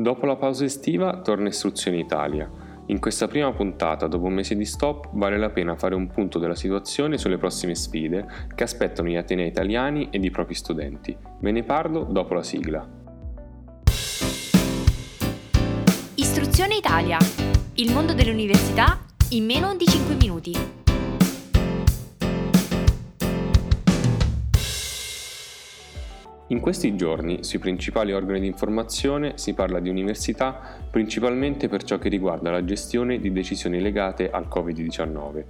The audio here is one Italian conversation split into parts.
Dopo la pausa estiva torna Istruzione Italia. In questa prima puntata, dopo un mese di stop, vale la pena fare un punto della situazione sulle prossime sfide che aspettano gli Atenei italiani ed i propri studenti. Ve ne parlo dopo la sigla. Istruzione Italia. Il mondo dell'università in meno di 5 minuti. In questi giorni sui principali organi di informazione si parla di università principalmente per ciò che riguarda la gestione di decisioni legate al Covid-19.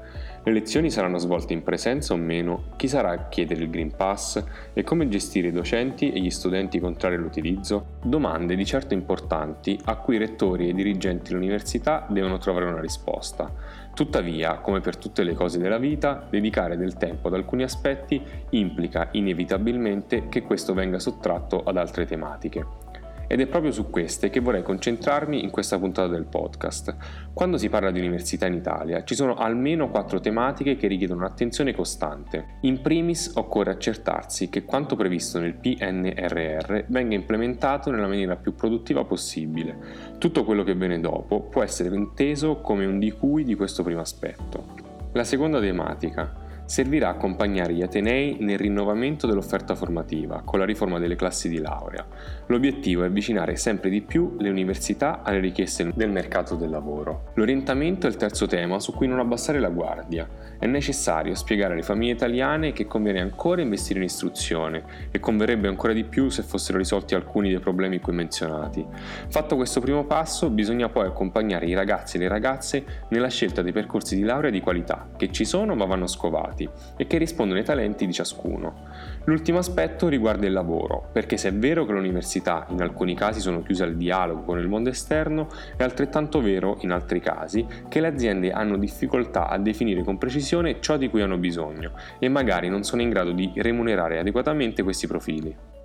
Le lezioni saranno svolte in presenza o meno, chi sarà a chiedere il Green Pass e come gestire i docenti e gli studenti contrari all'utilizzo? Domande di certo importanti a cui rettori e dirigenti dell'università devono trovare una risposta. Tuttavia, come per tutte le cose della vita, dedicare del tempo ad alcuni aspetti implica inevitabilmente che questo venga sottratto ad altre tematiche ed è proprio su queste che vorrei concentrarmi in questa puntata del podcast. Quando si parla di università in Italia ci sono almeno quattro tematiche che richiedono un'attenzione costante. In primis occorre accertarsi che quanto previsto nel PNRR venga implementato nella maniera più produttiva possibile. Tutto quello che viene dopo può essere inteso come un di cui di questo primo aspetto. La seconda tematica servirà a accompagnare gli Atenei nel rinnovamento dell'offerta formativa con la riforma delle classi di laurea. L'obiettivo è avvicinare sempre di più le università alle richieste del mercato del lavoro. L'orientamento è il terzo tema su cui non abbassare la guardia. È necessario spiegare alle famiglie italiane che conviene ancora investire in istruzione e converrebbe ancora di più se fossero risolti alcuni dei problemi qui menzionati. Fatto questo primo passo, bisogna poi accompagnare i ragazzi e le ragazze nella scelta dei percorsi di laurea di qualità, che ci sono ma vanno scovati talenti e che rispondono ai talenti di ciascuno. L'ultimo aspetto riguarda il lavoro, perché se è vero che le università in alcuni casi sono chiuse al dialogo con il mondo esterno, è altrettanto vero in altri casi che le aziende hanno difficoltà a definire con precisione ciò di cui hanno bisogno e magari non sono in grado di remunerare adeguatamente questi profili.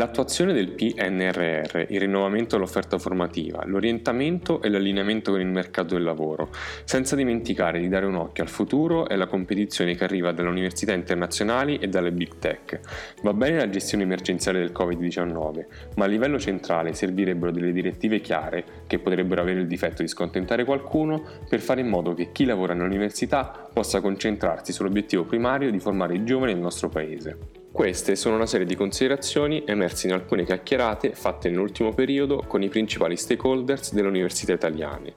L'attuazione del PNRR, il rinnovamento dell'offerta formativa, l'orientamento e l'allineamento con il mercato del lavoro, senza dimenticare di dare un occhio al futuro e alla competizione che arriva dalle università internazionali e dalle big tech. Va bene la gestione emergenziale del Covid-19, ma a livello centrale servirebbero delle direttive chiare, che potrebbero avere il difetto di scontentare qualcuno, per fare in modo che chi lavora nell'università possa concentrarsi sull'obiettivo primario di formare i giovani nel nostro paese. Queste sono una serie di considerazioni emerse in alcune chiacchierate fatte nell'ultimo periodo con i principali stakeholders delle università italiane.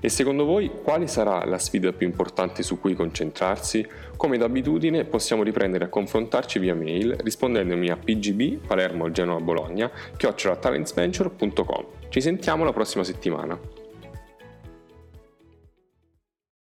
E secondo voi quale sarà la sfida più importante su cui concentrarsi? Come d'abitudine possiamo riprendere a confrontarci via mail rispondendomi a pgb palermo genoa bologna chiocciolatalentsventure.com. Ci sentiamo la prossima settimana.